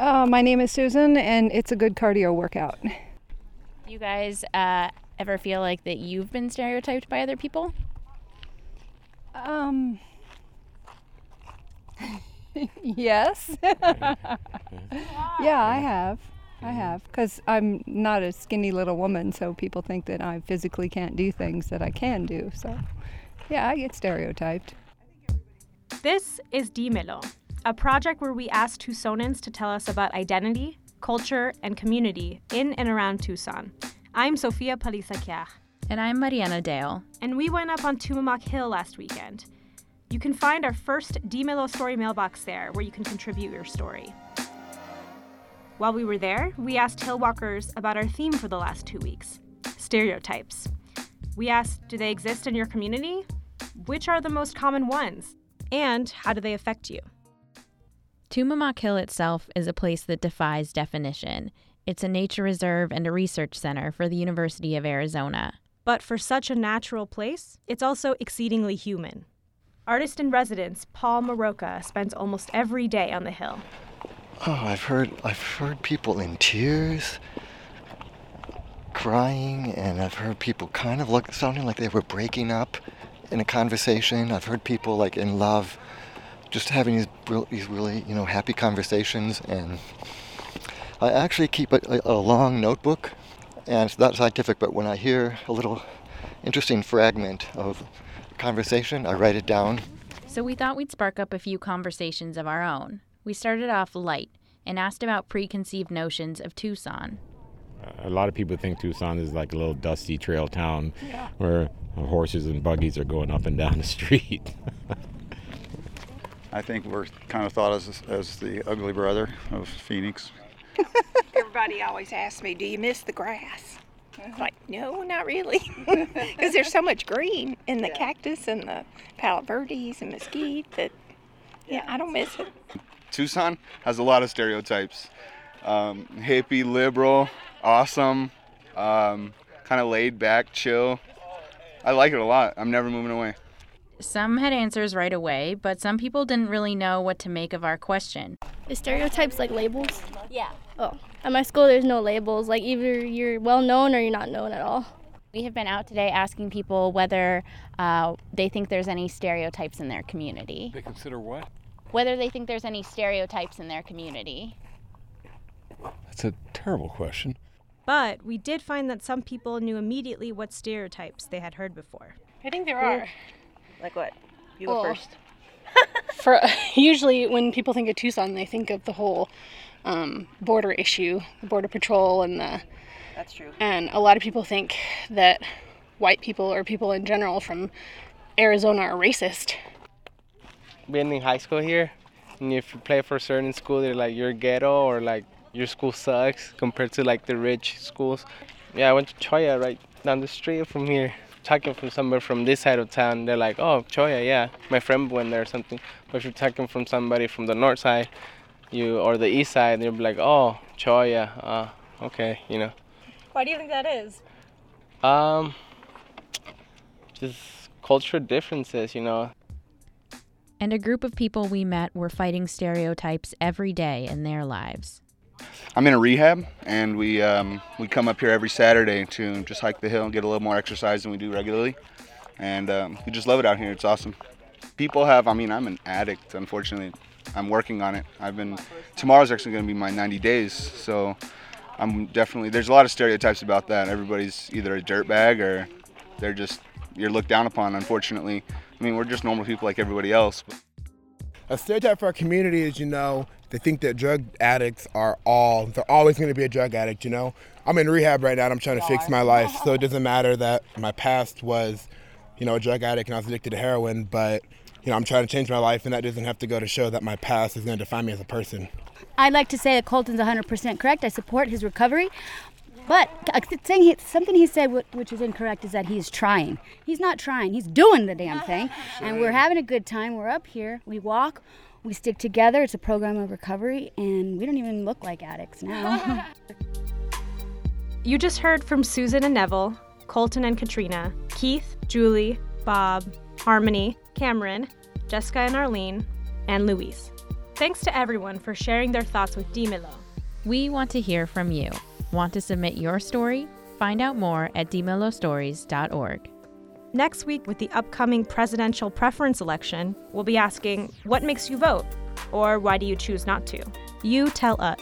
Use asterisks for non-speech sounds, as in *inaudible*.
Uh, my name is Susan, and it's a good cardio workout. You guys uh, ever feel like that you've been stereotyped by other people? Um. *laughs* yes. yeah, I have. I have. Because I'm not a skinny little woman, so people think that I physically can't do things that I can do. So, yeah, I get stereotyped. This is Dímelo, a project where we ask Tucsonans to tell us about identity, culture, and community in and around Tucson. I'm Sofia Palisakiar. And I'm Mariana Dale. And we went up on Tumamoc Hill last weekend. You can find our first Dímelo story mailbox there where you can contribute your story. While we were there, we asked Hillwalkers about our theme for the last two weeks stereotypes. We asked, do they exist in your community? Which are the most common ones? And how do they affect you? Tumamoc Hill itself is a place that defies definition. It's a nature reserve and a research center for the University of Arizona. But for such a natural place, it's also exceedingly human. Artist in residence Paul Mirocha spends almost every day on the hill. Oh, I've heard I've heard people in tears, crying, and I've heard people kind of look sounding like they were breaking up in a conversation. I've heard people like in love, just having these these really you know happy conversations. And I actually keep a, a long notebook, and it's not scientific, but when I hear a little interesting fragment of conversation, I write it down. So we thought we'd spark up a few conversations of our own. We started off light and asked about preconceived notions of Tucson. A lot of people think Tucson is like a little dusty trail town yeah. where horses and buggies are going up and down the *laughs* street. *laughs* I think we're kind of thought as, as the ugly brother of Phoenix. *laughs* Everybody always asks me, Do you miss the grass? I'm like, no, not really. *laughs* Because there's so much green in the cactus and the palo verdes and mesquite that, yeah, I don't miss it. Tucson has a lot of stereotypes um, hippie, liberal, awesome, um, kind of laid back, chill. I like it a lot. I'm never moving away. Some had answers right away, but some people didn't really know what to make of our question. Is stereotypes like labels? Yeah. Oh, at my school, there's no labels. Like either you're well known or you're not known at all. We have been out today asking people whether uh, they think there's any stereotypes in their community. They consider what? Whether they think there's any stereotypes in their community. That's a terrible question. But we did find that some people knew immediately what stereotypes they had heard before. I think there are. Like what? You well, go first. *laughs* for *laughs* usually when people think of Tucson, they think of the whole um, border issue, the border patrol, and the. That's true. And a lot of people think that white people or people in general from Arizona are racist. Being in high school here, and if you play for a certain school, they're like you're ghetto or like your school sucks compared to like the rich schools. Yeah, I went to Cholla right down the street from here. Talking from somebody from this side of town, they're like, "Oh, Cholla, yeah, my friend went there or something." But if you're talking from somebody from the north side, you or the east side, they'll be like, "Oh, Cholla, uh, okay," you know. Why do you think that is? Um, just cultural differences, you know. And a group of people we met were fighting stereotypes every day in their lives. I'm in a rehab, and we um, we come up here every Saturday to just hike the hill and get a little more exercise than we do regularly, and um, we just love it out here. It's awesome. People have, I mean, I'm an addict. Unfortunately, I'm working on it. I've been. Tomorrow's actually going to be my 90 days, so I'm definitely. There's a lot of stereotypes about that. Everybody's either a dirtbag or they're just you're looked down upon. Unfortunately, I mean, we're just normal people like everybody else. A stereotype for our community is, you know, they think that drug addicts are all, they're always going to be a drug addict, you know? I'm in rehab right now and I'm trying to fix my life, so it doesn't matter that my past was, you know, a drug addict and I was addicted to heroin, but, you know, I'm trying to change my life and that doesn't have to go to show that my past is going to define me as a person. I'd like to say that Colton's 100% correct. I support his recovery. But he, something he said, which is incorrect, is that he's trying. He's not trying. He's doing the damn thing, *laughs* and we're having a good time. We're up here. We walk. We stick together. It's a program of recovery, and we don't even look like addicts now. *laughs* you just heard from Susan and Neville, Colton and Katrina, Keith, Julie, Bob, Harmony, Cameron, Jessica and Arlene, and Louise. Thanks to everyone for sharing their thoughts with Dimelo. We want to hear from you. Want to submit your story? Find out more at dimelostories.org. Next week, with the upcoming presidential preference election, we'll be asking what makes you vote? Or why do you choose not to? You tell us.